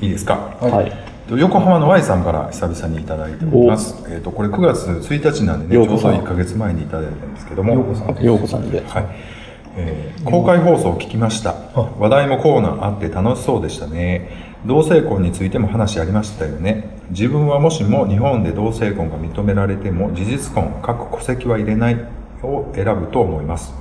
いいですか？はい。横浜の Y さんから久々にいただいております。えっ、と、これ9月1日なんでね、ちょうどようこさん1ヶ月前にいただいたんですけども、ようこさん。ようこさんで。はい。えー公開放送を聞きました。話題もコーナーあって楽しそうでしたね。同性婚についても話ありましたよね。自分はもしも日本で同性婚が認められても事実婚、各戸籍は入れないを選ぶと思います。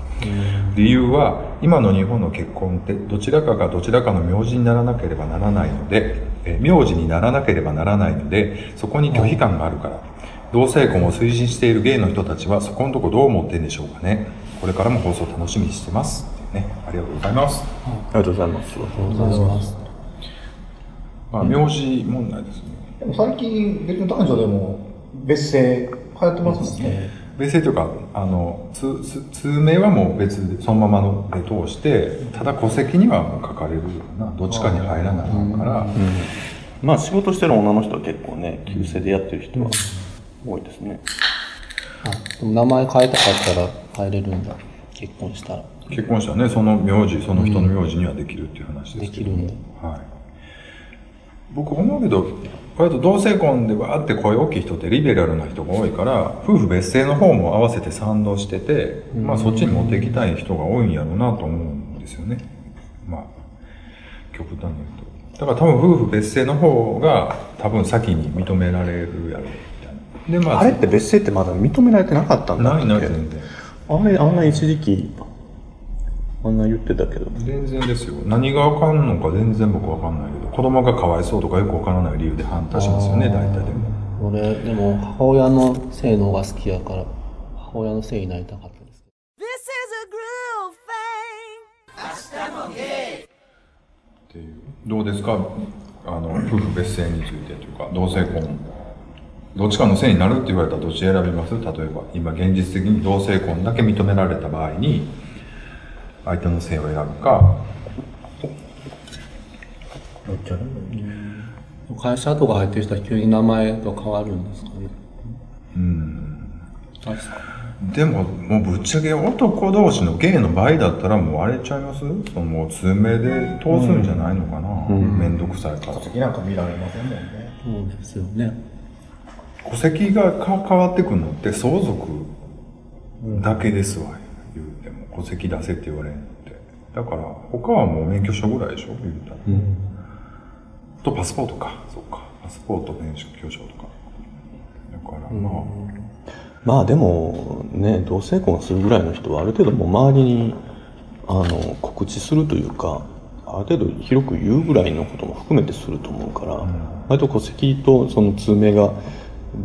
理由は今の日本の結婚ってどちらかがどちらかの名字にならなければならないので、えー名字にならなければならないのでそこに拒否感があるから。同性婚を推進しているゲイの人たちはそこのとこどう思ってるんでしょうかね。これからも放送楽しみにしてます。ね。ありがとうございます。ありがとうございます。ありがとうございます。まあ名字問題ですね。でも最近、別に男女でも別姓流行ってますもんね。別姓というかあの通通通名はもう別でそのままので通してただ戸籍にはもう書かれるようなどっちかに入らないから、まあ仕事してる女の人は結構ね、旧姓でやってる人は多いですね。あでも名前変えたかったら変えれるんだ。結婚したら。結婚したらねその名字その人の名字にはできるっていう話ですけど、できるんだ。はい、僕思うけど割と同性婚でわーって声大きい人ってリベラルな人が多いから夫婦別姓の方も合わせて賛同してて、まあそっちに持っていきたい人が多いんやろうなと思うんですよね。まあ極端に言うと。だから多分夫婦別姓の方が多分先に認められるやろうみたいな。でまああれって別姓ってまだ認められてなかったんだっけ？ないない全然。あれ、あんな一時期、あんな言ってたけど。全然ですよ。何がわかんのか全然僕わかんないけど子供がかわいそうとかよくわからない理由で反対しますよね大体でも。俺、でも母親の姓の方が好きやから、母親の姓になりたかったです。This is a groove thing. っていう。どうですか？あの夫婦別姓についてというか同性婚。どっちかの姓になるって言われたらどっち選びます？例えば今現実的に同性婚だけ認められた場合に相手の姓を選ぶか会社とか入ってる人は急に名前が変わるんですかね。うん。でももうぶっちゃけ男同士のゲイの場合だったらもう割れちゃいます？そのもう通名で通すんじゃないのかな？面倒、くさいから戸籍なんか見られませんもんね。そうですよね。戸籍がか変わってくるのって相続だけですわ、言うても戸籍出せって言われんのってだから他はもう免許証ぐらいでしょ言うたら、とパスポートか。そうか。パスポート免許証とか。だからまあ、まあでもね、同性婚するぐらいの人はある程度もう周りにあの告知するというか、ある程度広く言うぐらいのことも含めてすると思うから、割と戸籍とその通名が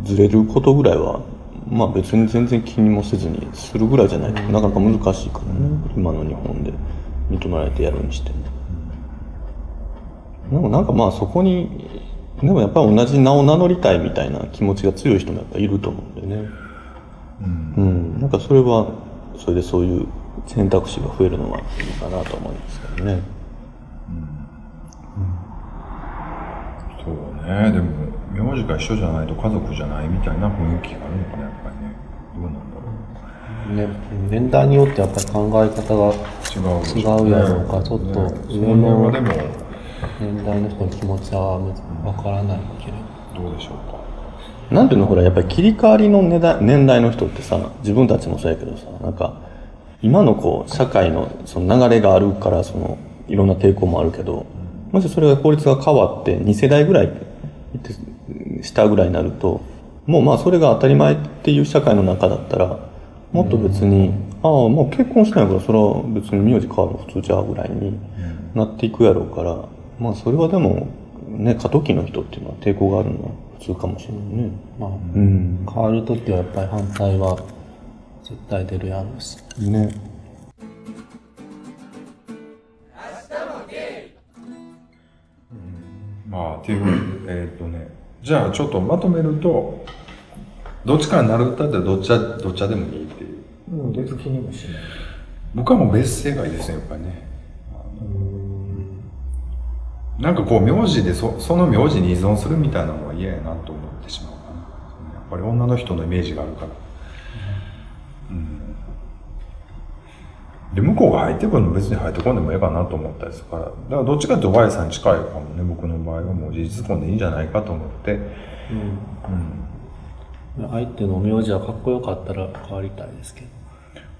ずれることぐらいは、まあ別に全然気にもせずにするぐらいじゃないとなかなか難しいからね、今の日本で認められてやるにしても。でもなんかまあそこに、でもやっぱり同じ名を名乗りたいみたいな気持ちが強い人もやっぱいると思うんでね。うん、なんかそれは、それでそういう選択肢が増えるのはいいかなと思いますけどね。そうねでも名字が一緒じゃないと家族じゃないみたいな雰囲気があるのかなやっぱりね。どうなんだろう。ね、年代によってやっぱり考え方が違うやろうから、ちょっと上の辺のはでも年代の人の気持ちはわからないけれど。どうでしょうか。なんていうの、ほら、やっぱり切り替わりの年代年代の人ってさ、自分たちもそうやけどさ、なんか、今のこう、社会のその流れがあるから、その、いろんな抵抗もあるけど、もしそれが法律が変わって2世代ぐらいしたぐらいになると、もうまあそれが当たり前っていう社会の中だったら、もっと別に、ああ、もう結婚してないからそれは別に名字変わるの普通じゃぐらいになっていくやろうから、まあそれはでも、ね、過渡期の人っていうのは抵抗があるのは普通かもしれないね。まあ、うん。変わるときはやっぱり反対は絶対出るやろうし。ね。まあっていうふうにえーっとねじゃあちょっとまとめるとどっちかになるったってどっちゃどっちゃでもいいっていう。うん、別気にもしない。僕はもう別姓がいいですねやっぱりねなんかこう名字でそその名字に依存するみたいなのは嫌やなと思ってしまうかな。やっぱり女の人のイメージがあるからで、向こうが入ってくるの別に入ってこんでもええかなと思ったりするから、だからどっちかっていうと Y さん近いかもね、僕の場合はもう事実婚でいいんじゃないかと思って、うん。うん。相手の名字はかっこよかったら変わりたいですけど。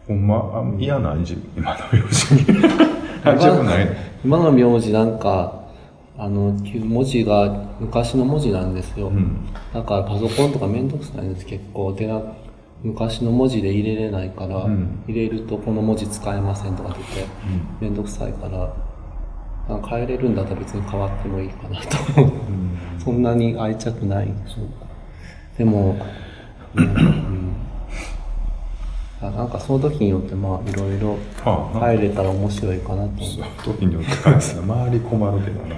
ほん。ま、あ嫌な自分今の名字に。大丈夫ない今の名字なん。か、あの、文字が昔の文字なん。ですよ。だからパソコンとかめん。どくさいん。です、結構。でな昔の文字で入れれないから、入れるとこの文字使えませんとか出て、めんどくさいから、なんか変えれるんだったら別に変わってもいいかなと。そんなに愛着ない。でしょでも、うんあなんかその時によってまあいろいろはあ入れたら面白いかなと思う。時によって返すの周り困るけどな。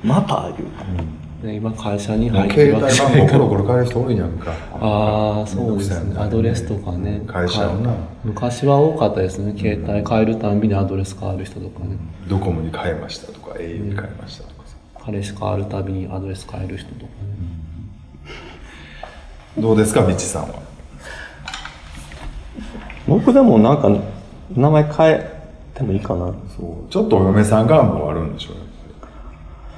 また言うで今会社に入って携帯るわけ番号コロコロ変える人多いやんか。ああ、そうですね。アドレスとかね。会社のなか昔は多かったですね。携帯変えるたんびにアドレス変わる人とかね。ドコモに変えましたとか、au に変えましたとかさ。彼氏変わるたびにアドレス変える人とかね。どうですか、ビッチさんは？僕でもなんか名前変えてもいいかなそう。ちょっとお嫁さん願望あるんでしょう、やっぱり。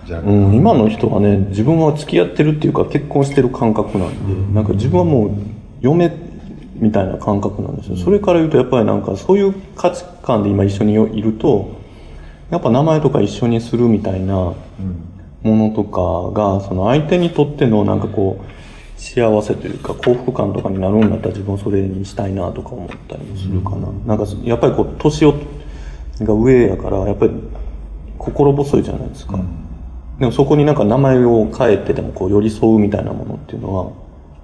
じゃあ、うん、今の人はね自分は付き合ってるっていうか結婚してる感覚なんで、なんか自分はもう嫁みたいな感覚なんですよ、それから言うとやっぱりなんかそういう価値観で今一緒にいるとやっぱ名前とか一緒にするみたいなものとかがその相手にとってのなんかこう幸せというか幸福感とかになるんだったら自分はそれにしたいなとか思ったりもするかな、なんかやっぱりこう年をが上やからやっぱり心細いじゃないですか、でもそこになんか名前を変えてでもこう寄り添うみたいなものっていうのは、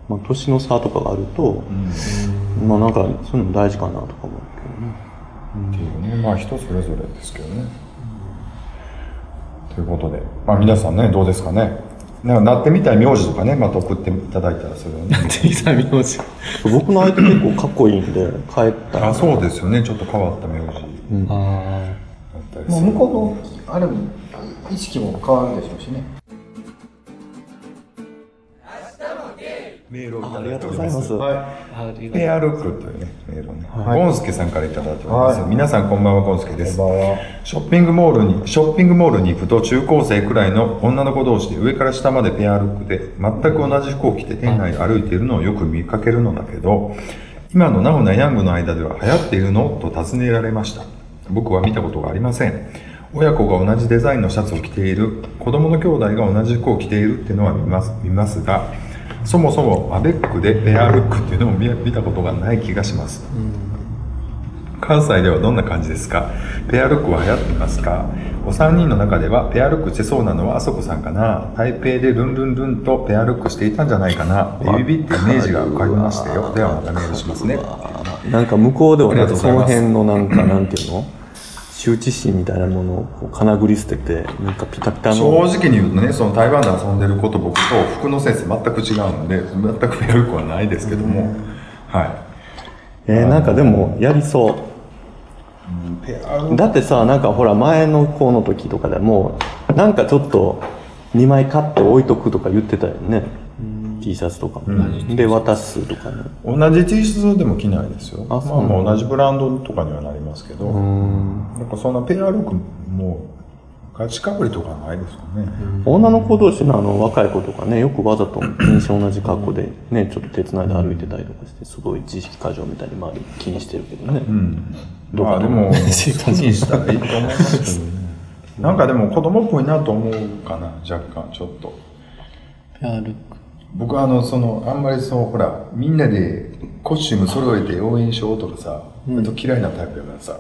まあ、年の差とかがあると、まあなんかそういうのも大事かなとか思うけどね。っていうね、まあ人それぞれですけどね。ということで、まあ皆さんね、どうですかね。なんかなってみたい名字とかね、また送っていただいたらそれをね。小さい名字。僕の相手結構かっこいいんで変えたらあ、そうですよね。ちょっと変わった名字だあったりする。もう向こうの、あれも、意識も変わるでしょうしね。メールをありがと。うございますす。はい。ペアルックというね、メールをね。ゴンスケさんからいただいております。はい皆さんこんばんは、ゴンスケです。こんばんはショッピングモールに、ショッピングモールに行くと中高生くらいの女の子同士で上から下までペアルックで全く同じ服を着て店内を歩いているのをよく見かけるのだけど、今のナウなヤングの間では流行っているのと尋ねられました。僕は見たことがありません。親子が同じデザインのシャツを着ている、子供の兄弟が同じ服を着ているっていうのは見ます見ますが、そもそもアベックでペアルックっていうのを見見たことがない気がします。関西ではどんな感じですか？ペアルックは流行っていますか？お三人の中ではペアルックしてそうなのはあそこさんかな？台北でルンルンルンとペアルックしていたんじゃないかな？ベビビってイメージが浮かびましたよ。ではまたメールしますね。なんか向こうではなんかその辺のなんかなんていうの？羞恥心みたいなものをかなぐり捨ててなんかピタピタ正の直に言うとね、その台湾で遊んでること僕と服のセンス全く違うので、全くペアルックはないですけども、はい。えー、なんかでもやりそう。ペアルックだってさなんかほら前の子の時とかでもなんかちょっと2枚買って置いとくとか言ってたよね T シャツとかも、で渡すとかね同じ T シャツでも着ないですよ。まああそうまあ同じブランドとかにはなりますけど、なんかそんなペアルックもガチかぶりとかないですよね。女の子同士のあの若い子とかねよくわざと全身同じ格好でねちょっと手つないで歩いてたりとかしてすごい自意識過剰みたいに周り気にしてるけどね、どうかなまあでも、気にしたらいいと思いますけどね。なんかでも子供っぽいなと思うかな、若干、ちょっと。ペアルック。僕はあの、その、あんまりそう、ほら、みんなでコスチューム揃えて応援しようとかさ、割と嫌いなタイプやからさ、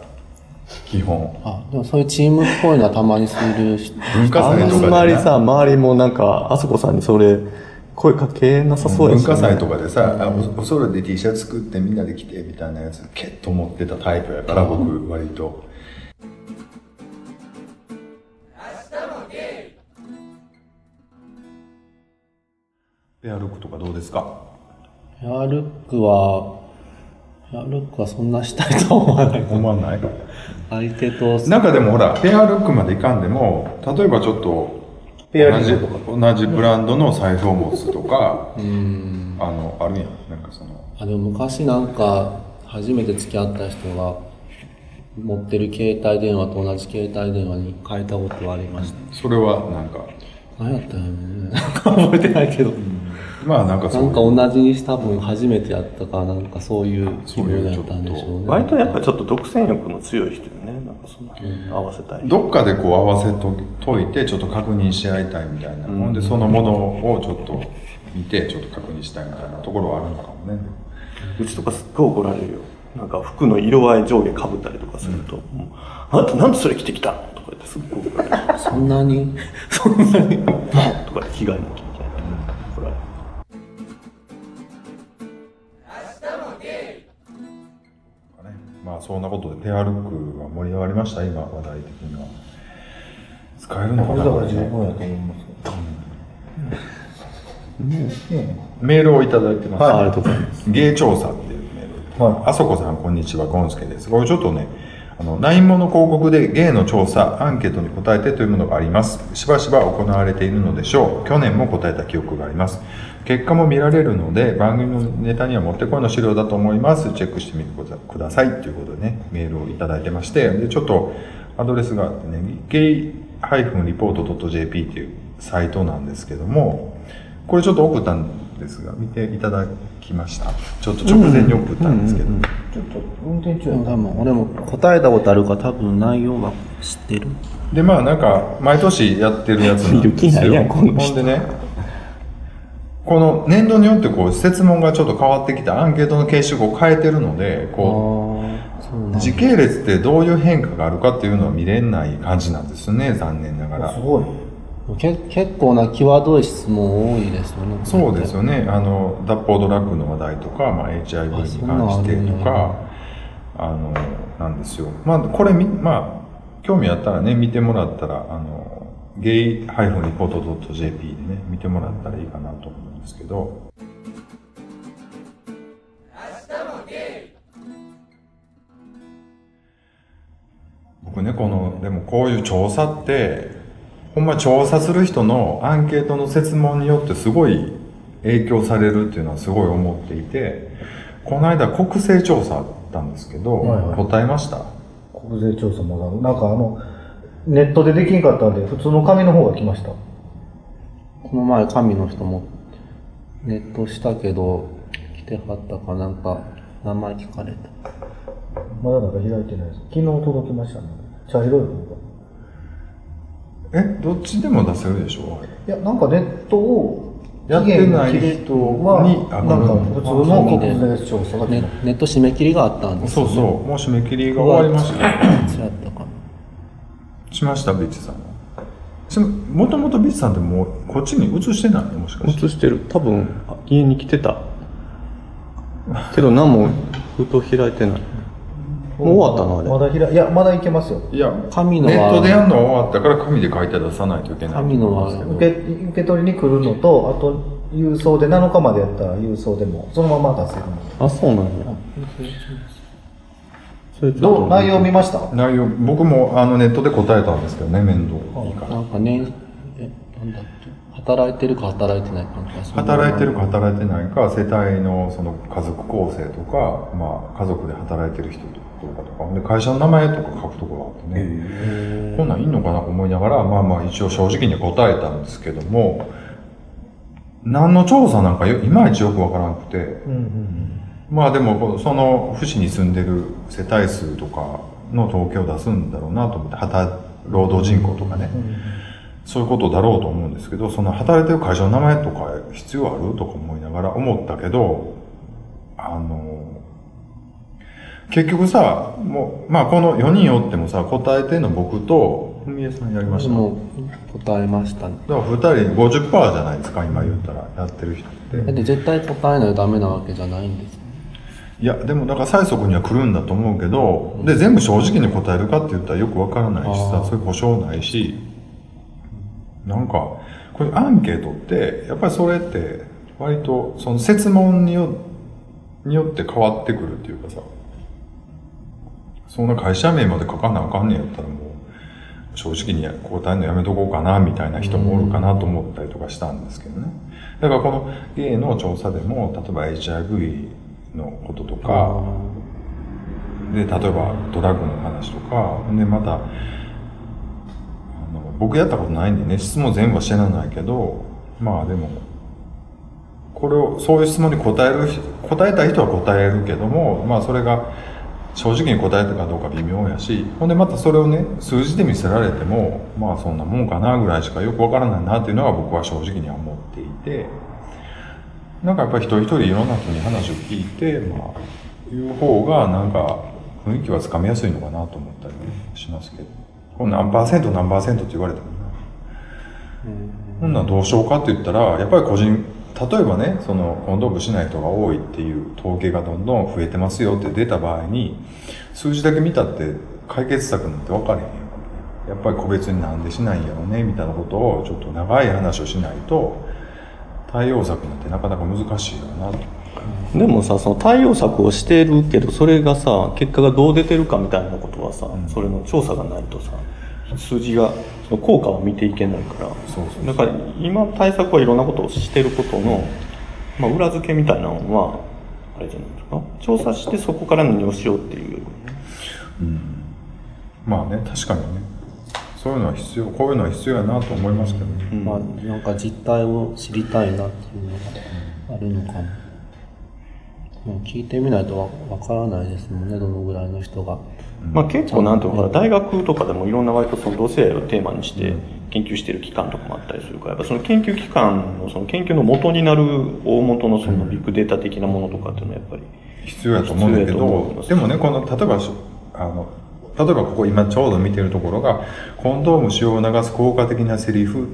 基本。あ、でもそういうチームっぽいのはたまにする人。文化あ祭とかでなんまりさ周りもなんかあそこさんにそれ声かけなさそうやし、ね、文化祭とかでさ、あおお揃いで T シャツ作ってみんなで着てみたいなやつ、ケッと持ってたタイプやから、僕、割と。ペアルックとかどうですか？ペアルックは、ペアルックはそんなしたいとは思わない。思わない？相手と、なんかでもほら、ペアルックまでいかんでも、例えばちょっと、ペア同じ。同じブランドの財布を持つとか、あの、あるやん。なんかその、あ、でも昔なんか、初めて付き合った人が、持ってる携帯電話と同じ携帯電話に変えたことはありました。それはなんか、何やったんやろね。なんか覚えてないけど。まあなんかそうなんか同じにし多分初めてやったか、なんかそういう気分だったんでしょうね。割と。やっぱちょっと独占欲の強い人よね。なんかその辺合わせたい。どっかでこう合わせとといてちょっと確認し合いたいみたいな、ほんでそのものをちょっと見てちょっと確認したいみたいなところはあるのかもね、うちとかすっごい怒られるよ。なんか服の色合い上下被ったりとかすると、もうあんたなんでそれ着てきたのとか言ってすっごい怒られる。そんなに？そんなに。とかで着替えなまあそんなことでペアルックは盛り上がりました今話題的には。使えるのかこれだからなこれね十分やと思いますメールをいただいてます、ありがとうございます。芸調査っていうメール、はい。あそこさんこんにちはゴンスケです。これちょっとねあの LINE もの広告で芸の調査アンケートに答えてというものがあります。しばしば行われているのでしょう。去年も答えた記憶があります結果も見られるので番組のネタにはもってこいの資料だと思います。チェックしてみてください。ということでねメールをいただいてましてでちょっとアドレスがあってねゲイリポート .jp っていうサイトなんですけどもこれちょっと送ったんですが見ていただきました。ちょっと直前に送ったんですけど、ちょっと運転中や多分俺も答えたことあるから多分内容は知ってる。でまあなんか毎年やってるやつなん見る気ないですよやんこの人。ほんでねこの年度によってこう設問がちょっと変わってきてアンケートの形式を変えてるのでこそうう時系列ってどういう変化があるかっていうのは見れない感じなんですね残念ながら。すごい。け結構な際どい質問多いですよね。そうですよね。あの脱法ドラッグの話題とか、まあ、HIV に関してとあそんなんああのなんですよ。まあこれみまあ興味あったらね見てもらったらあのゲイリポート .jp でね見てもらったらいいかなと思うんですけど。僕ねこのでもこういう調査ってほんま調査する人のアンケートの設問によってすごい影響されるっていうのはすごい思っていてこの間国勢調査あったんですけど、はいはい。答えました？国税調査もだなんかあの、ネットでできんかったんで、普通の紙の方が来ました。この前神の人もネットしたけど来てはったかなんか名前聞かれた。まだなんか開いてないです。昨日届きましたね。茶色い方が。えどっちでも出せるでしょ？いや、なんかネットを、やってない人は、になんか普通の国税調査が来ネまネット締め切りがあったんですそうそうもう締め切りが終わりました そうやったかな。しましたビッチさんはしもともとビッチさんってもうこっちに移してないの？もしかして映してる。多分、あ家に来てた。けど何も封筒開いてない。もう終わったのあれ。まだ開い、いや、まだいけますよ。いや紙のはネットでやるのは終わったから紙で書いて出さないといけない紙のは受け受け取りに来るのと、あと、郵送で7日までやったら郵送でも、そのまま出せる。あ、そうなんや。どう内容見ました？内容僕もあのネットで答えたんですけどね面倒いいから。なんかね、え、なんだっけ？働いてるか働いてないか働いてるか働いてないか世帯のその家族構成とか、まあ、家族で働いてる人とかとか。で会社の名前とか書くところがあってね。こんなんいいのかなと思いながらまあまあ一応正直に答えたんですけども何の調査なんかよいまいちよくわからなくて。うんうんまあでもその府市に住んでる世帯数とかの統計を出すんだろうなと思って働労働人口とかね、そういうことだろうと思うんですけどその働いてる会社の名前とか必要あるとか思いながら思ったけどあの結局さもうまあこの4人おってもさ答えてんの僕と文江さんやりました？だかもう答えましたね。ら2人50%じゃないですか今言ったらやってる人ってだって絶対答えないとダメなわけじゃないんですよ。いやでもだから催促には来るんだと思うけどで全部正直に答えるかって言ったらよくわからないしさそういう保証ないし。なんかこういうアンケートってやっぱりそれって割とその設問によによって変わってくるっていうかさそんな会社名まで書かなあかんねんやったらもう正直に答えるのやめとこうかなみたいな人もおるかなと思ったりとかしたんですけどね。だからこのゲイの調査でも例えば HIV のこととかで例えばドラッグの話とかでまたあの僕やったことないんでね質問全部は知らないけどまあでもこれをそういう質問に答える答えたい人は答えるけどもまあそれが正直に答えたかどうか微妙やしほんでまたそれをね数字で見せられてもまあそんなもんかなぐらいしかよくわからないなっていうのが僕は正直には思っていてなんかやっぱり一人一人いろんな人に話を聞いてまあいう方がなんか雰囲気はつかみやすいのかなと思ったりしますけど。この何パーセント何パーセントって言われてもなほんなどうしようかって言ったらやっぱり個人例えばねそのコンドームしない人が多いっていう統計がどんどん増えてますよって出た場合に数字だけ見たって解決策なんて分かれへんよやっぱり個別になんでしないんやろねみたいなことをちょっと長い話をしないと対応策なんてなかなか難しいよなと。でもさその対応策をしてるけどそれがさ結果がどう出てるかみたいなことはさ、うん、それの調査がないとさ数字がその効果を見ていけないから。そうそうだから今対策はいろんなことをしてることの、まあ、裏付けみたいなのはあれじゃないですか調査してそこから何をしようっていう、うん、まあね確かにねそういうのは必要こういうのは必要やなと思いますけどね、うん、まあなんか実態を知りたいなっていうのがあるのかも、もう聞いてみないとわからないですもんねどのぐらいの人が。まあ、結構なんていうのかな大学とかでもいろんな割とその同性愛をテーマにして研究してる機関とかもあったりするからやっぱその研究機関のその研究の元になる大元のそのビッグデータ的なものとかっていうのはやっぱり必要やと思うんだけどでもねこの例えばあの例えばここ今ちょうど見てるところがコンドーム使用を促す効果的なセリフっ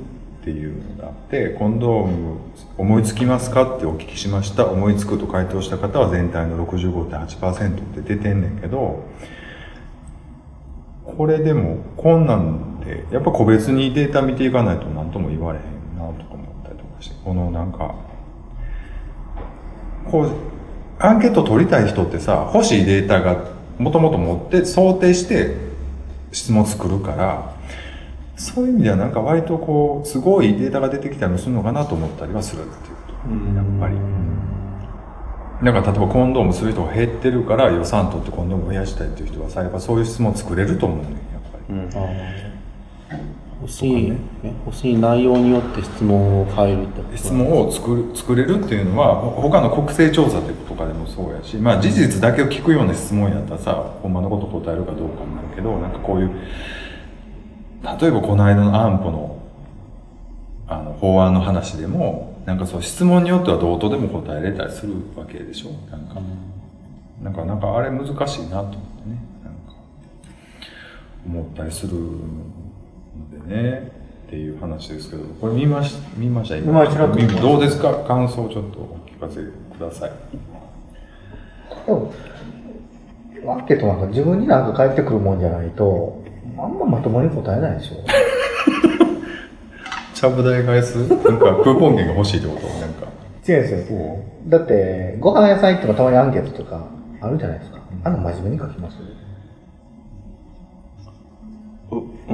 ていうのがあってコンドーム思いつきますかってお聞きしました思いつくと回答した方は全体の65.8%って出てんねんけどこれでもこんなんでやっぱ個別にデータ見ていかないと何とも言われへんなとか思ったりとかしてこのなんかこうアンケート取りたい人ってさ欲しいデータがもともと持って想定して質問作るからそういう意味ではなんか割とこうすごいデータが出てきたりもするのかなと思ったりはするっていうこと。やっぱり。なんか例えばコンドームする人が減ってるから予算取ってコンドーム増やしたいっていう人はさやっぱそういう質問作れると思うねやっぱり、うん、欲しい、ね、欲しい内容によって質問を変えるって質問を作る作れるっていうのは他の国勢調査と？かでもそうやしまあ事実だけを聞くような質問やったらさほんまのこと答えるかどうかになるけどなんかこういう例えばこの間の安保のあの法案の話でもなんかそう質問によってはどうとでも答えれたりするわけでしょ？なんか、うん、なんかなんかあれ難しいなと思ってね。なんか思ったりするのでね。っていう話ですけどこれ見まし見ました？今。どうですか？感想をちょっとお聞かせくださいでもアンケートなんか自分になんか返ってくるもんじゃないとあんままともに答えないでしょ ちゃぶ台返すなんかクーポン券が欲しいってこと？なんか。違うんですよ。だって、ご飯屋さん行ってもたまにアンケートとかあるじゃないですか。あの真面目に書きます？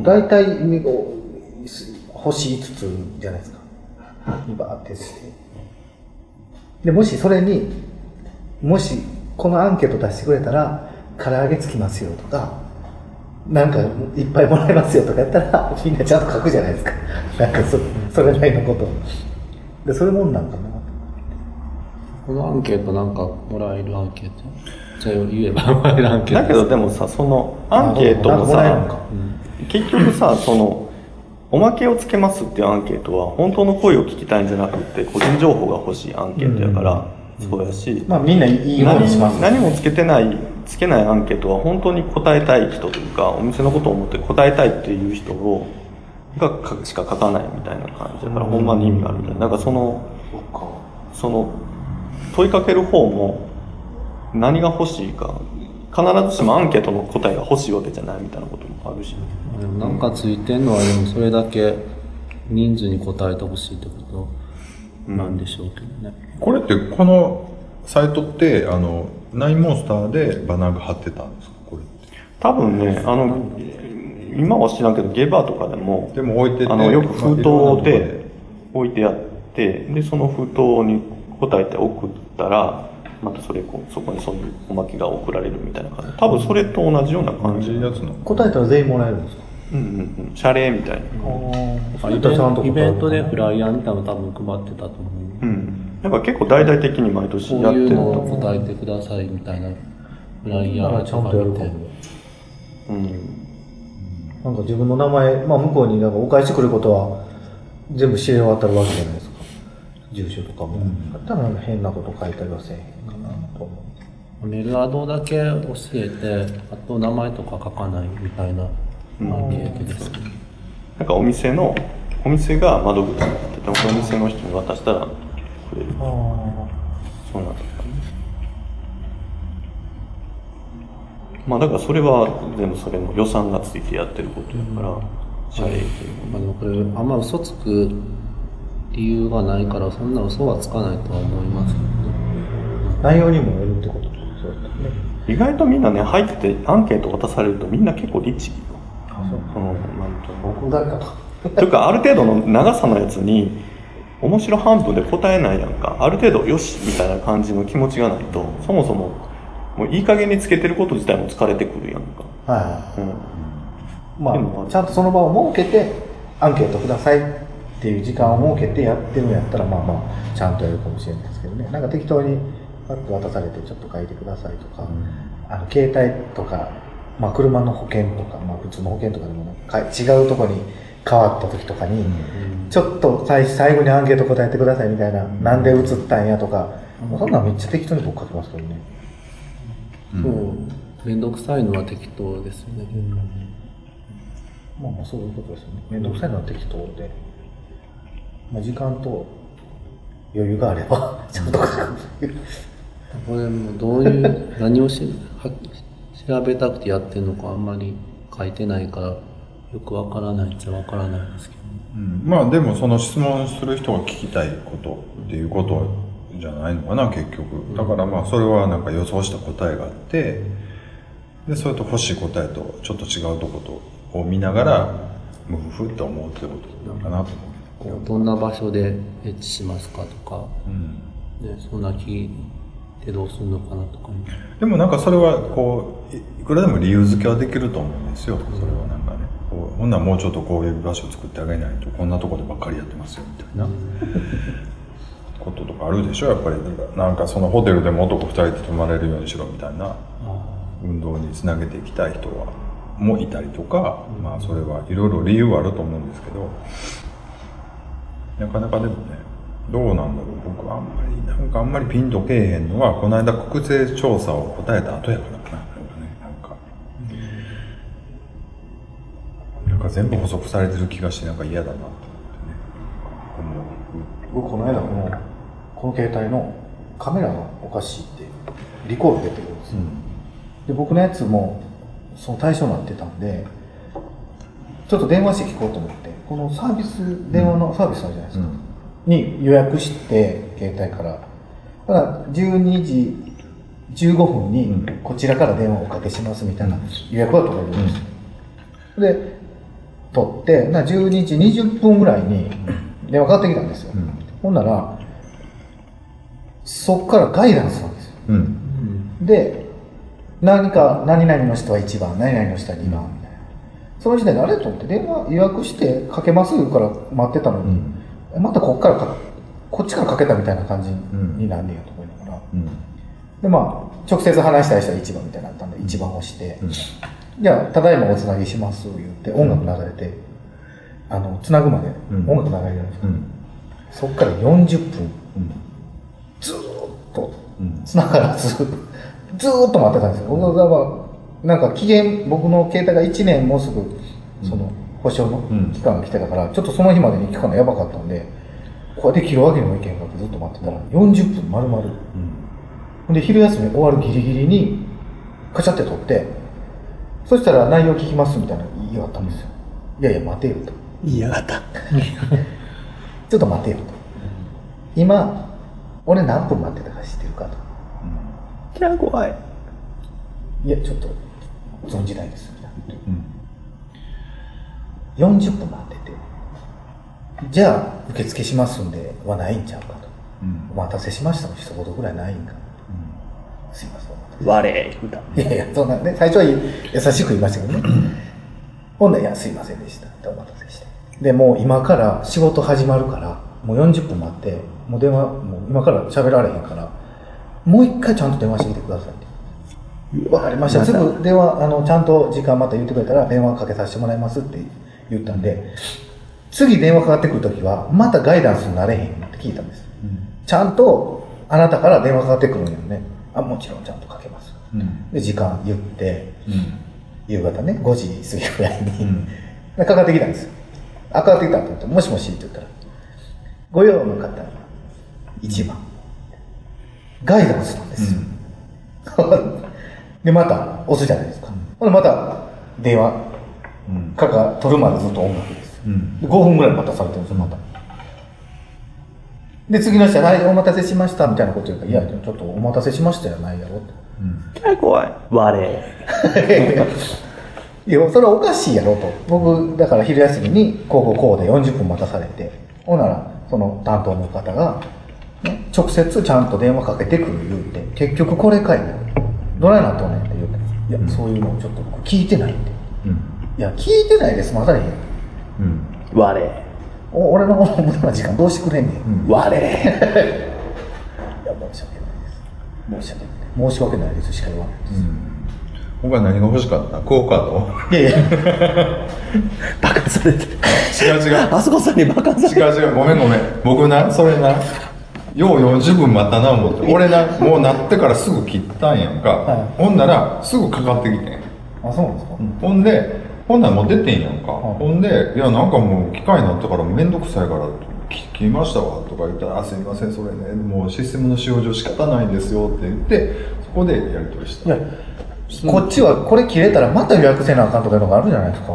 大体、星5つじゃないですか。バーってして。で、もしそれに、もしこのアンケート出してくれたら、唐揚げつきますよとか、なんかいっぱいもらえますよとかやったら みんなちゃんと書くじゃないですか。なんかそそれなりのことでそういうもんなんかな。このアンケートなんかもらえるアンケート？じゃあ言えば もらえるアンケート。だけどでもさそのアンケートもさ結局さそのおまけをつけますっていうアンケートは本当の声を聞きたいんじゃなくて個人情報が欲しいアンケートやから、そうやし、まあ、みんないいようにします、何もつけてないつけないアンケートは本当に答えたい人というかお店のことを思って答えたいっていう人をがしか書かないみたいな感じだからほんまに意味があるみたいな。なんかそのその問いかける方も何が欲しいか必ずしもアンケートの答えが欲しいわけじゃないみたいなこともあるし、なんかついてんのはでもそれだけ人数に答えてほしいってこと？なんでしょうけどね、うん、これってこのサイトってあのナインモンスターでバナーが貼ってたんですか？これ多分ねあの今は知らんけどゲバーとかでもでも置いててあのよく封筒で置いてあってでその封筒に答えて送ったらまたそれこそこにそういうおまけが送られるみたいな感じ。多分それと同じような感じ。同じやつの。答えたら全員もらえるんですか？うんうんうん。謝礼みたいな。あイベンイベントでフライヤーみたいなの多分配ってたと思う。うん。なんか結構大々的に毎年こうやってるいうのをと答えてくださいみたいなフライヤーちゃんとやるか。も。うん。なんか自分の名前、まあ向こうになんかお返してくることは全部知れ渡るわけじゃないですか。住所とかも。だったらなんか変なこと書いたりはせえへんかなと思う。メールアドだけ教えて、あと名前とか書かないみたいなアンケートですね。なんかお店のお店が窓口になっててお店の人に渡したらくれるあそうなんだまあだからそれは全部それの予算がついてやってることやから謝礼っていうまあ、でもこれ、あんま嘘つく理由がないから、そんな嘘はつかないとは思いますけどね。あ。内容にもよるってことそうだね。意外とみんなね入ってアンケート渡されるとみんな結構リッチう。うんなんと僕だけかと。というかある程度の長さのやつに面白半分で答えないやんかある程度よしみたいな感じの気持ちがないとそもそももういい加減につけてること自体も疲れてくるやんか、はい。うん、までもあ、ちゃんとその場を設けて、アンケートくださいっていう時間を設けてやってるんやったら、まあまあ、ちゃんとやるかもしれないですけどね。なんか適当にパッと渡されて、ちょっと書いてくださいとか、あの携帯とか、まあ、車の保険とか、まあ、普通の保険とかでもか違うとこに変わった時とかに、ちょっと最最後にアンケート答えてくださいみたいな、なんで移ったんやとか、そんなんめっちゃ適当に僕書きますけどね。そう。めんどくさいのは適当ですよね。まあまあそういうことですよね。めんどくさいのは適当で。まあ時間と余裕があれば、ちゃんと書く。これもどういう、何をしは調べたくてやってるのかあんまり書いてないから、よくわからないっちゃわからないですけど。うん。まあでもその質問する人が聞きたいことっていうことじゃないのかな結局。だからまあそれはなんか予想した答えがあってでそれと欲しい答えとちょっと違うとことを見ながらムフフって思うってことなのかなと思こうどんな場所でエッチしますかとか、う、うん、ね、そんな聞いてどうするのかなとかね。でもなんかそれはこういいくらでも理由付けはできると思うんですよ。それはなんかね。こうほんならもうちょっとこういう場所を作ってあげないとこんなとこでばっかりやってますよみたいな。こととかあるでしょやっぱり。なんかそのホテルでも男2人で泊まれるようにしろみたいな。運動につなげていきたい人はもいたりとか、まあそれはいろいろ理由はあると思うんですけど。なかなかでもねどうなんだろう僕はあんまり。なんかあんまりピンとけえへんのはこの間国税調査を答えた後やからかな。なんかねなんか。なんか全部補足されてる気がしてなんか嫌だなと思ってね僕この間この、この携帯のカメラがおかしいって、リコール出てるんですよ。で、僕のやつもその対象になってたんで、ちょっと電話して聞こうと思って、このサービス、電話のサービスあるじゃないですか。に予約して、携帯から。だから、12時15分に、こちらから電話をおかけしますみたいな予約が取れるんです。よ。で、取って、な12時20分ぐらいに電話かかってきたんですよ。ほんなら、そっからガイダンスなんですよ。うん。で、何か、何々の人は1番、何々の人は2番、みたいな。その時点であれ？と思って、電話予約してかけます？言うから待ってたのに、またこっからか、こっちからかけたみたいな感じになんねんやと思いながら。うん。で、まあ、直接話したい人は1番みたいになったん。で、1番押して、じゃあ、ただいまおつなぎします言って、音楽流れて、あの、つなぐまでうん。音楽流れるじゃないですか。うん。そっから40分、ずーっとうん。繋がらず、ずーっと待ってたんですよ。僕はまあ、なんか期限、僕の携帯が1年もうすぐ、その、保証のうん期間が来てたから、ちょっとその日までに聞かなやばかったんで、これで切るわけにもいけんかってずっと待ってたら、40分丸々。ほんで、昼休み終わるギリギリに、カチャって取って、そしたら内容聞きますみたいな言いがあったんですよ。いやいや、待てよと。言いやがった ちょっと待てよと。今、俺何分待ってたか知ってるかと。じゃあ怖いいや、ちょっと、存じないです。みたいな40分待ってて、じゃあ、受付しますんではないんちゃうかと。お待たせしましたの一言ぐらいないんか。すいません。我言うた。いやいや、そんなね、最初は優しく言いましたけどね。ほんなら、いや、すいませんでした。ってお待たせして。で、もう今から仕事始まるから、もう40分待って、もう電話、もう今から喋られへんから、もう一回ちゃんと電話してきてくださいって。わかりました。すぐ電話、あの、ちゃんと時間また言ってくれたら電話かけさせてもらいますって言ったんで、次電話かかってくるときは、またガイダンスになれへんって聞いたんです。ちゃんと、あなたから電話かかってくるんやね。あ、もちろんちゃんとかけます。うん。で、時間言って、うん。夕方ね、5時過ぎぐらいに、んでかかってきたんですよ。あ、かかってきたと思って、もしもしって言ったら、ご用の方、1番。ガイダンスなんですよ。で、また押すじゃないですか。ほんで、また電話、うん。かか、取るまでずっと音楽ですよ。うん。で5分ぐらい待たされてるんですよ、また。で、次の人は、はい、お待たせしました、みたいなこと言うから、いや、ちょっとお待たせしましたじゃないやろって。怖い。我。いや、それはおかしいやろと。僕、だから昼休みに、こうこうこうで40分待たされて、ほんなら、その担当の方が、ね、直接ちゃんと電話かけてくる言うて、結局これかいな。どないなっとんねんって言うて。いや、そういうのをちょっと聞いてないって。うん。いや、聞いてないです、またねうん。我。お俺のこの無駄な時間どうしてくれんねん。我。いや、申し訳ないです。申し訳ない。申し訳ないですしか言わないです。他何が欲しかった？クオカード？いやいや、バカされてる。違う違う。あそこさんにバカされてる。違う違う。ごめんごめん。僕な、それな、よう40分待ったな思って。俺な、もうなってからすぐ切ったんやんか。はいほんなら、すぐかかってきてん。あ、そうなんですか、ほんで、ほんならもう出てんやんか。はいほんで、いや、なんかもう機械になったからめんどくさいから、き切りましたわとか言ったら、あ、すいません、それね、もうシステムの使用上仕方ないですよって言って、そこでやり取りした。いや、こっちはこれ切れたらまた予約せなあかんとかいうのがあるじゃないですか。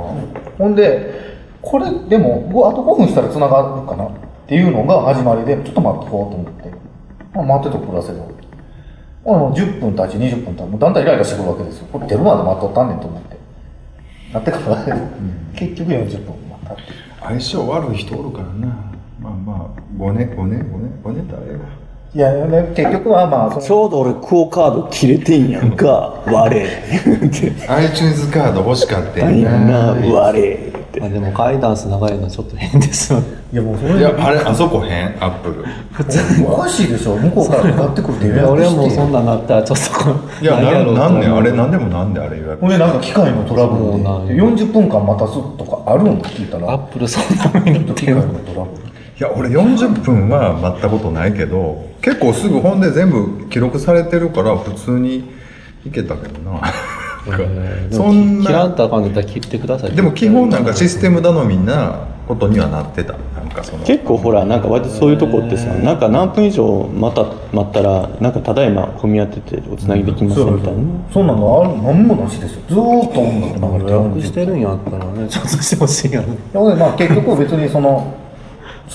ほんで、これでも、ごあと5分したら繋がるかなっていうのが始まりで、ちょっと待っとこうと思って。まあ、待っててくださいよ。あの10分経ち、20分経ち、もうだんだんイライラしてくるわけですよ。これ出るまで待っとったんねんと思って。なってから、結局40分待ったって。相性悪い人おるからな。まあまあ、5年、5年、5年、5年ってあれやわ。いや、ね、結局はまあ、ちょうど俺クオカード切れてんやんか。我。って。iTunes カード欲しかった何やんな、な。我。まあでもガイダンス長いのちょっと変ですよね。いやもうそれいや、あれ、あそこ変？アップル。おかしいでしょ。向こうからかかってくるって予いや約して。俺はもうそんなんなったらちょっといや、ななんで、あれ、思うなんでもなんであれ予約ほんでなんか機械のトラブルでそうなんや40分間待たすとかあるん聞いたらアップルそんな風に機械のトラブルいや、俺40分は待ったことないけど、結構すぐ本で全部記録されてるから、普通に行けたけどな。えーでそもんな。切らんとあかんねったら切ってください。でも基本なんかシステム頼みなことにはなってた。なんかその。結構ほら、なんか割とそういうとこってさ、なんか何分以上待た待ったら、なんかただいま混み合ってておつなぎできませんみたいな。そんなのある何もなしですよ。ずーっと音楽流れて予る約してるんやったらねちょっとしてほしいやんほんでまあ結局別にその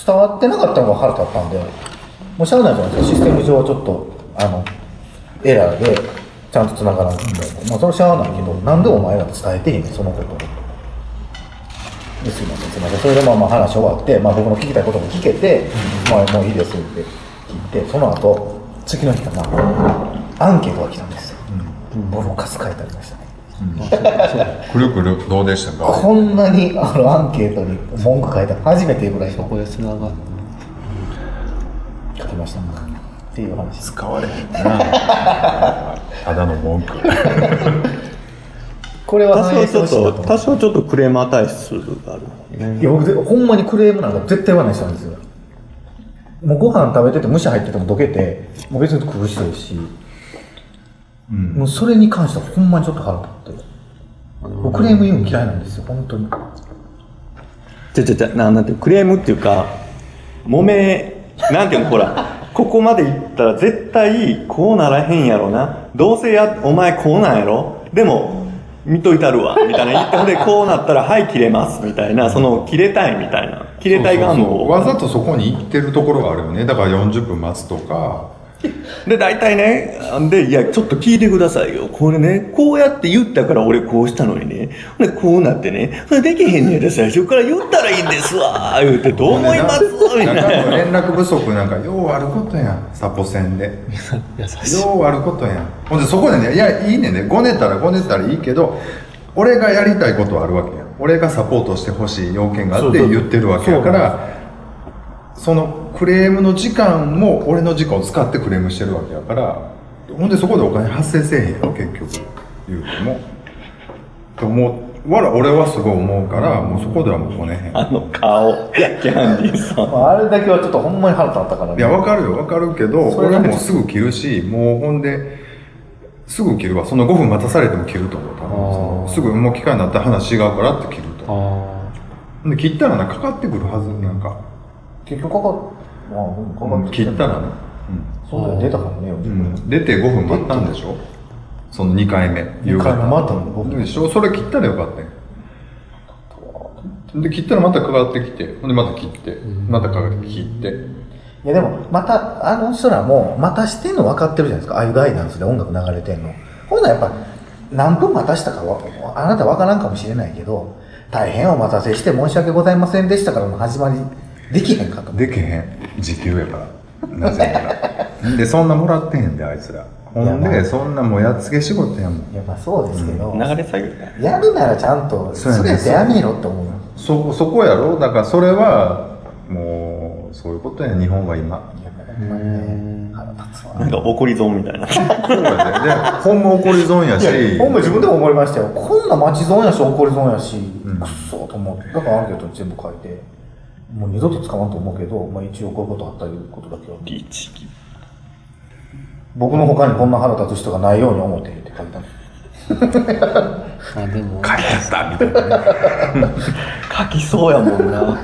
伝わってなかったのが腹立ったんでもうしゃあないじゃないですか。システム上はちょっとあのエラーでちゃんと繋がらんみたいなまあそれはしゃあないけどなんでお前ら伝えてへんねんそのこと。をですいません。すいません。それでまあまあ話終わって、まあ、僕の聞きたいことも聞けて、まあもういいですって聞いてその後次の日かな。アンケートが来たんです。よ、ボロカス書いてありましたねくるくるどうでしたかこん。なにあのアンケートに文句書いたの初めてぐらいのそこで繋がる書きました？っていう話。使われへんな。ただの文句。これは多少ちょっと、多少ちょっとクレーマー体質があるね。いや僕でほんまにクレームなんか絶対言わない人なんですよ。もうご飯食べてて虫入っててもどけてもう別に食う人ですし、もうそれに関してはほんまにちょっと腹立って。僕クレーム言うの嫌いなんですよ本当に。じゃじゃじゃななんていうクレームっていうか揉めなんていうのほらここまで行ったら絶対こうならへんやろな。どうせやお前こうなんやろ。でも見といたるわ。みたいな言ってほんで こうなったらはい切れます。みたいな。その切れたいみたいな。切れたい願望わざとそこに行ってるところがあるよね。だから40分待つとか。で大体ねでいやちょっと聞いてくださいよ。これねこうやって言ったから俺こうしたのにね。でこうなってね。それできへんねやで最初から言ったらいいんですわ。言うてどう思います？みたいな。連絡不足なんかようあることやん。サポ戦で。優しい。ようあることやん。ほんでそこでねいやいいねんねごねたらごねたらいいけど俺がやりたいことはあるわけやん。俺がサポートしてほしい要件があって言ってるわけやからそのクレームの時間も俺の時間を使ってクレームしてるわけやからほんでそこでお金発生せえへんやろ結局。言うても。と思うわら俺はすごい思うからもうそこではもうごねへん。あの顔、キャンディーさん。まああれだけはちょっとほんまに腹立ったからね。いや、わかるよ、わかるけど、俺もうすぐ切るし、もうほんで、すぐ切るわ。その5分待たされても切ると思う。多分。すぐもう機会になったら話違うからって切ると。思あう。で、切ったらな、かかってくるはず、なんか。結局かかっまあうんかかって切ったらね。そんなに出たからねうん。うん出て5分待ったんでしょ？その2回目。夕二回目方待ったの5分でしょ？それ切ったらよかったよ。で、切ったらまたかかってきて、ほんでまた切って、またかかって切って。いやでも、また、あの人らも、待たしてんの分かってるじゃないですか。ああいうガイダンスで音楽流れてんの。ほんならやっぱ、何分待たしたかは、あなた分からんかもしれないけど、大変お待たせして申し訳ございませんでしたからの始まり、できへんかと。でけへん。時給やから。なぜなら。でそんなもらってへんであいつら。ほんいやまあ。でそんなもうやっつけ仕事やもん。いや、まあそうですけど、流れ作業ね。やるならちゃんと、それてやめろって思う。そそこやろ。だからそれはもうそういうことや日本が今。なんか怒り損みたいな。そうやででほんま怒り損やし。ほんま自分でも思いましたよ。こんな待ち損やし、怒り損やし、うん。くっそーと思って。だからアンケートに全部書いて、もう二度と使わんと思うけど、まあ一応こういうことあったいうことだけは。リーチ。僕の他にこんな腹立つ人がないように思ってって書いたの。あでも帰ったみたいなね書きそうやもんな。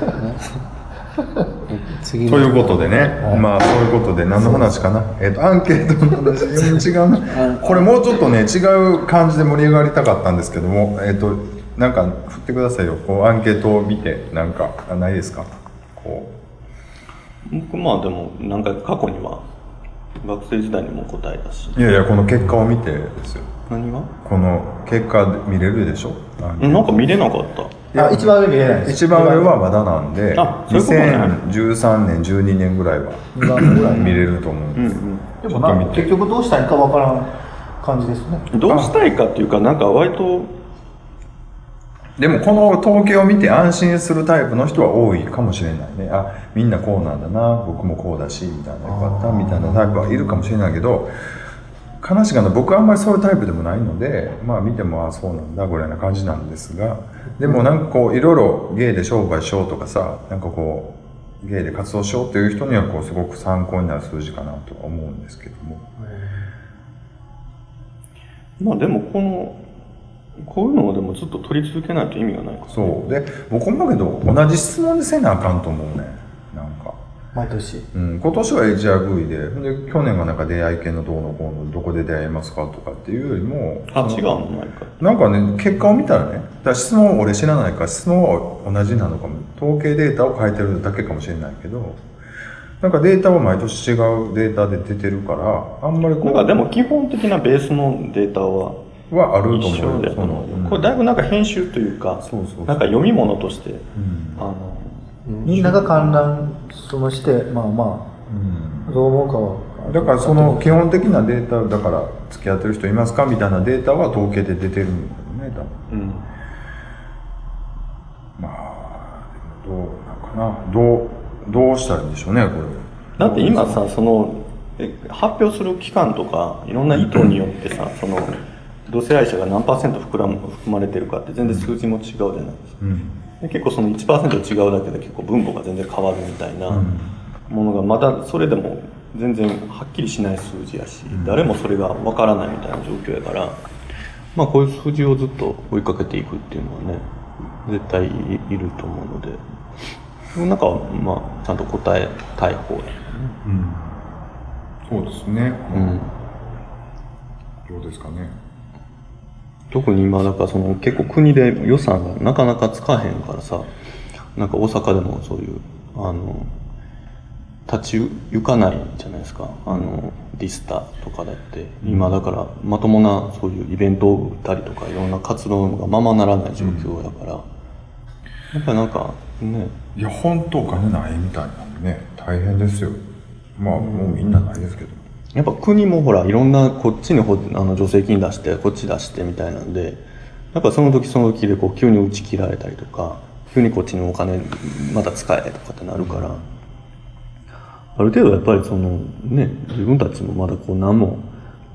ということでね、まあそういうことで何の話かな、えっ、とアンケートの話うん違うなこれもうちょっとね違う感じで盛り上がりたかったんですけどもえっ、となんか振ってくださいよ。こうアンケートを見てなんかあないですか？こ僕まあでも、なんか過去には、学生時代にも答えたし。ういやいやこの結果を見てですよ。何が？この結果見れるでしょ？なんか見れなかった？あ、一番上見れないです。一番上はまだなんであそういうことね2013年12年ぐらいは。見れると思うんです、でもなんか結局どうしたいかわからん感じですね。どうしたいかっていうか、なんか割と、でもこの統計を見て安心するタイプの人は多いかもしれないね。あみんなこうなんだな。僕もこうだしみたいなよかったみたいなタイプはいるかもしれないけど悲しいかな。僕はあんまりそういうタイプでもないのでまあ見てもあそうなんだぐらいな感じなんですがでもなんかこういろいろゲイで商売しようとかさなんかこうゲイで活動しようっていう人にはこうすごく参考になる数字かなとは思うんですけども。まあでもこの、こういうのをでもずっと取り続けないと意味がないから。そうで僕思うけど同じ質問でせなあかんと思うねなんか。毎年。うん、今年は HIV でで去年はなんか出会い系のどうのこうのどこで出会いますかとかっていうよりもあ、違うの？毎回。なんかね結果を見たらねだから質問を俺知らないから質問は同じなのかも統計データを書いてるだけかもしれないけどなんかデータは毎年違うデータで出てるからあんまりこうなんかでも基本的なベースのデータははあると思うよ。その、うん。これだいぶなんか編集というか、そうそうそう。なんか読み物として、うん。あの、みんなが観覧そのして、まあまうん。あ、どう思うかは。だからその基本的なデータだから付き合ってる人いますかみたいなデータは統計で出てるんだよね多分。うん。まあでもどうなんかな。どうどうしたらいいんでしょうねこれ。だって今さ、その、え発表する期間とか、いろんな意図によってさ、その、同性愛者が何パーセント膨らむ含まれてるかって全然数字も違うじゃないですか。うん。で結構その1%違うだけで結構分母が全然変わるみたいなものがまだそれでも全然はっきりしない数字やし、誰もそれがわからないみたいな状況やから、まあこういう数字をずっと追いかけていくっていうのはね、絶対いいると思うので、なんかまあちゃんと答えたい方や。うん。そうですね、うん。どうですかね特に今だからその結構国で予算がなかなかつかへんからさなんか大阪でもそういうあの立ち行かないじゃないですか。あのディスタとかだって今だからまともなそういうイベントを打ったりとかいろんな活動がままならない状況やから、やっぱりなんかね。いや本当お金ないみたいなんでね大変ですよ。まあもうみんなないですけど。やっぱ国もほらいろんなこっちにほあの助成金出してこっち出してみたいなんでやっぱその時その時でこう急に打ち切られたりとか急にこっちにお金また使えとかってなるから、ある程度やっぱりそのね自分たちもまだこう何も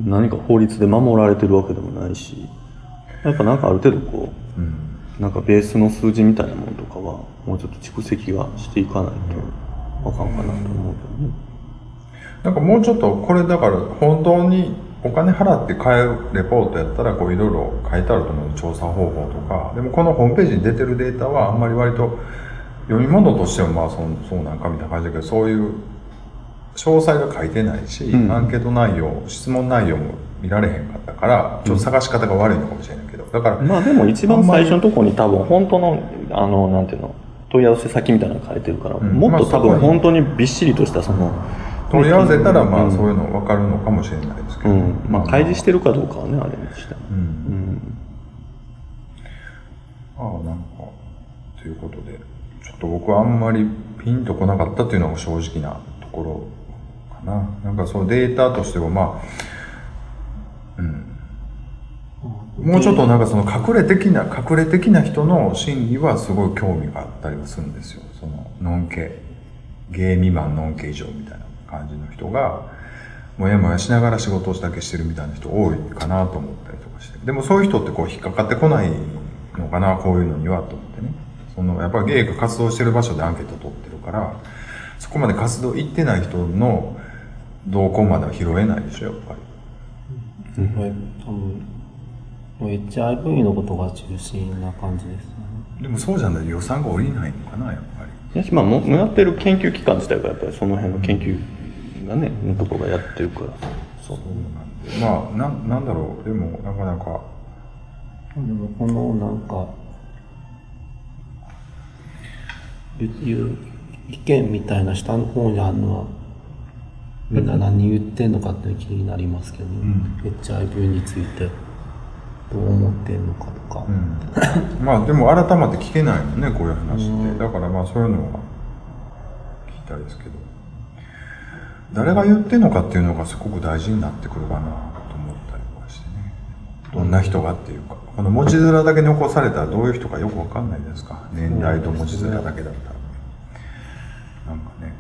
何か法律で守られてるわけでもないしやっぱなんかある程度こう、うん、なんかベースの数字みたいなものとかはもうちょっと蓄積はしていかないとあかんかなと思うけどね。なんかもうちょっとこれだから本当にお金払って買えるレポートやったらこういろいろ書いてあると思う調査方法とか。でもこのホームページに出てるデータはあんまり割と読み物としてもまあそうそうなんかみたいな感じだけどそういう詳細が書いてないし、うん、アンケート内容質問内容も見られへんかったからちょっと探し方が悪いのかもしれないけど。だからまあでも一番最初のところに多分本当のあのなんていうの問い合わせ先みたいなの書いてるから、うん、もっと多分本当にびっしりとしたその、問い合わせたらまあそういうの分かるのかもしれないですけど、うん、まあ。開示してるかどうかはねあれにしても、うん、うん、ああなんかということでちょっと僕はあんまりピンとこなかったっていうのが正直なところかな。なんかそのデータとしてはまあうん。もうちょっとなんかその隠れ的な隠れ的な人の心理はすごい興味があったりはするんですよ。そのノンケゲイ未満ノンケ以上みたいな感じの人がもやもやしながら仕事をだけしてるみたいな人多いかなと思ったりとかして。でもそういう人ってこう引っかかってこないのかなこういうのにはと思ってね。そのやっぱりゲイが活動してる場所でアンケート取ってるからそこまで活動行ってない人の動向までは拾えないでしょやっぱり。うん、多分 HIV のことが中心な感じですね。でもそうじゃない予算が下りないのかなやっぱり。やまあ、もやってる研究機関自体がやっぱりその辺の研究がねのとこがやってるから。そうなんでまあななんだろう。でもなかなか。でもこのなんかいう意見みたいな下の方にあるのはみんな何言ってんのかって気になりますけど、ね。うん、HIV についてどう思ってんのかとか、うん、まあでも改めて聞けないもんねこういう話って、だからまあそういうのは聞きたいですけど誰が言ってんのかっていうのがすごく大事になってくるかなと思ったりとかしてね。どんな人がっていうか。この文字面だけ残されたらどういう人かよくわかんないですか。年代と文字面だけだったら、なんかね。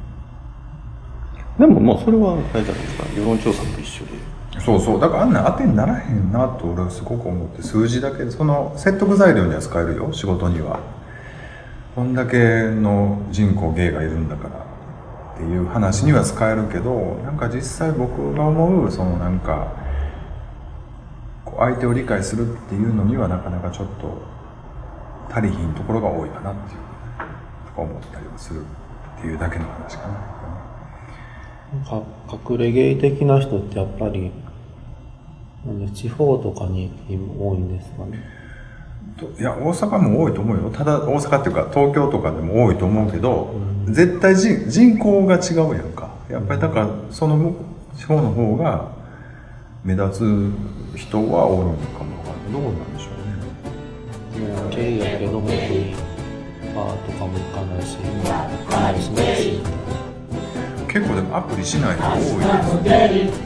でもまあそれはあれじゃないですか。世論調査と一緒で。そうそう。だからあんな当てにならへんなと俺はすごく思って。数字だけその説得材料には使えるよ。仕事には。こんだけの人口芸がいるんだからっていう話には使えるけどなんか実際僕が思うそのなんか相手を理解するっていうのにはなかなかちょっと足りひんところが多いかなっていう思ったりはするっていうだけの話かな。か隠れゲイ的な人ってやっぱり地方とかに多いんですかねいや大阪も多いと思うよ。ただ大阪っていうか東京とかでも多いと思うけど、うん、絶対人人口が違うやんか。やっぱりだからその地方の方が目立つ人はおるのかもどうなんでしょうね。もうゲイやけどもバーとかも行かないし行かないし結構でもアプリしない人多いです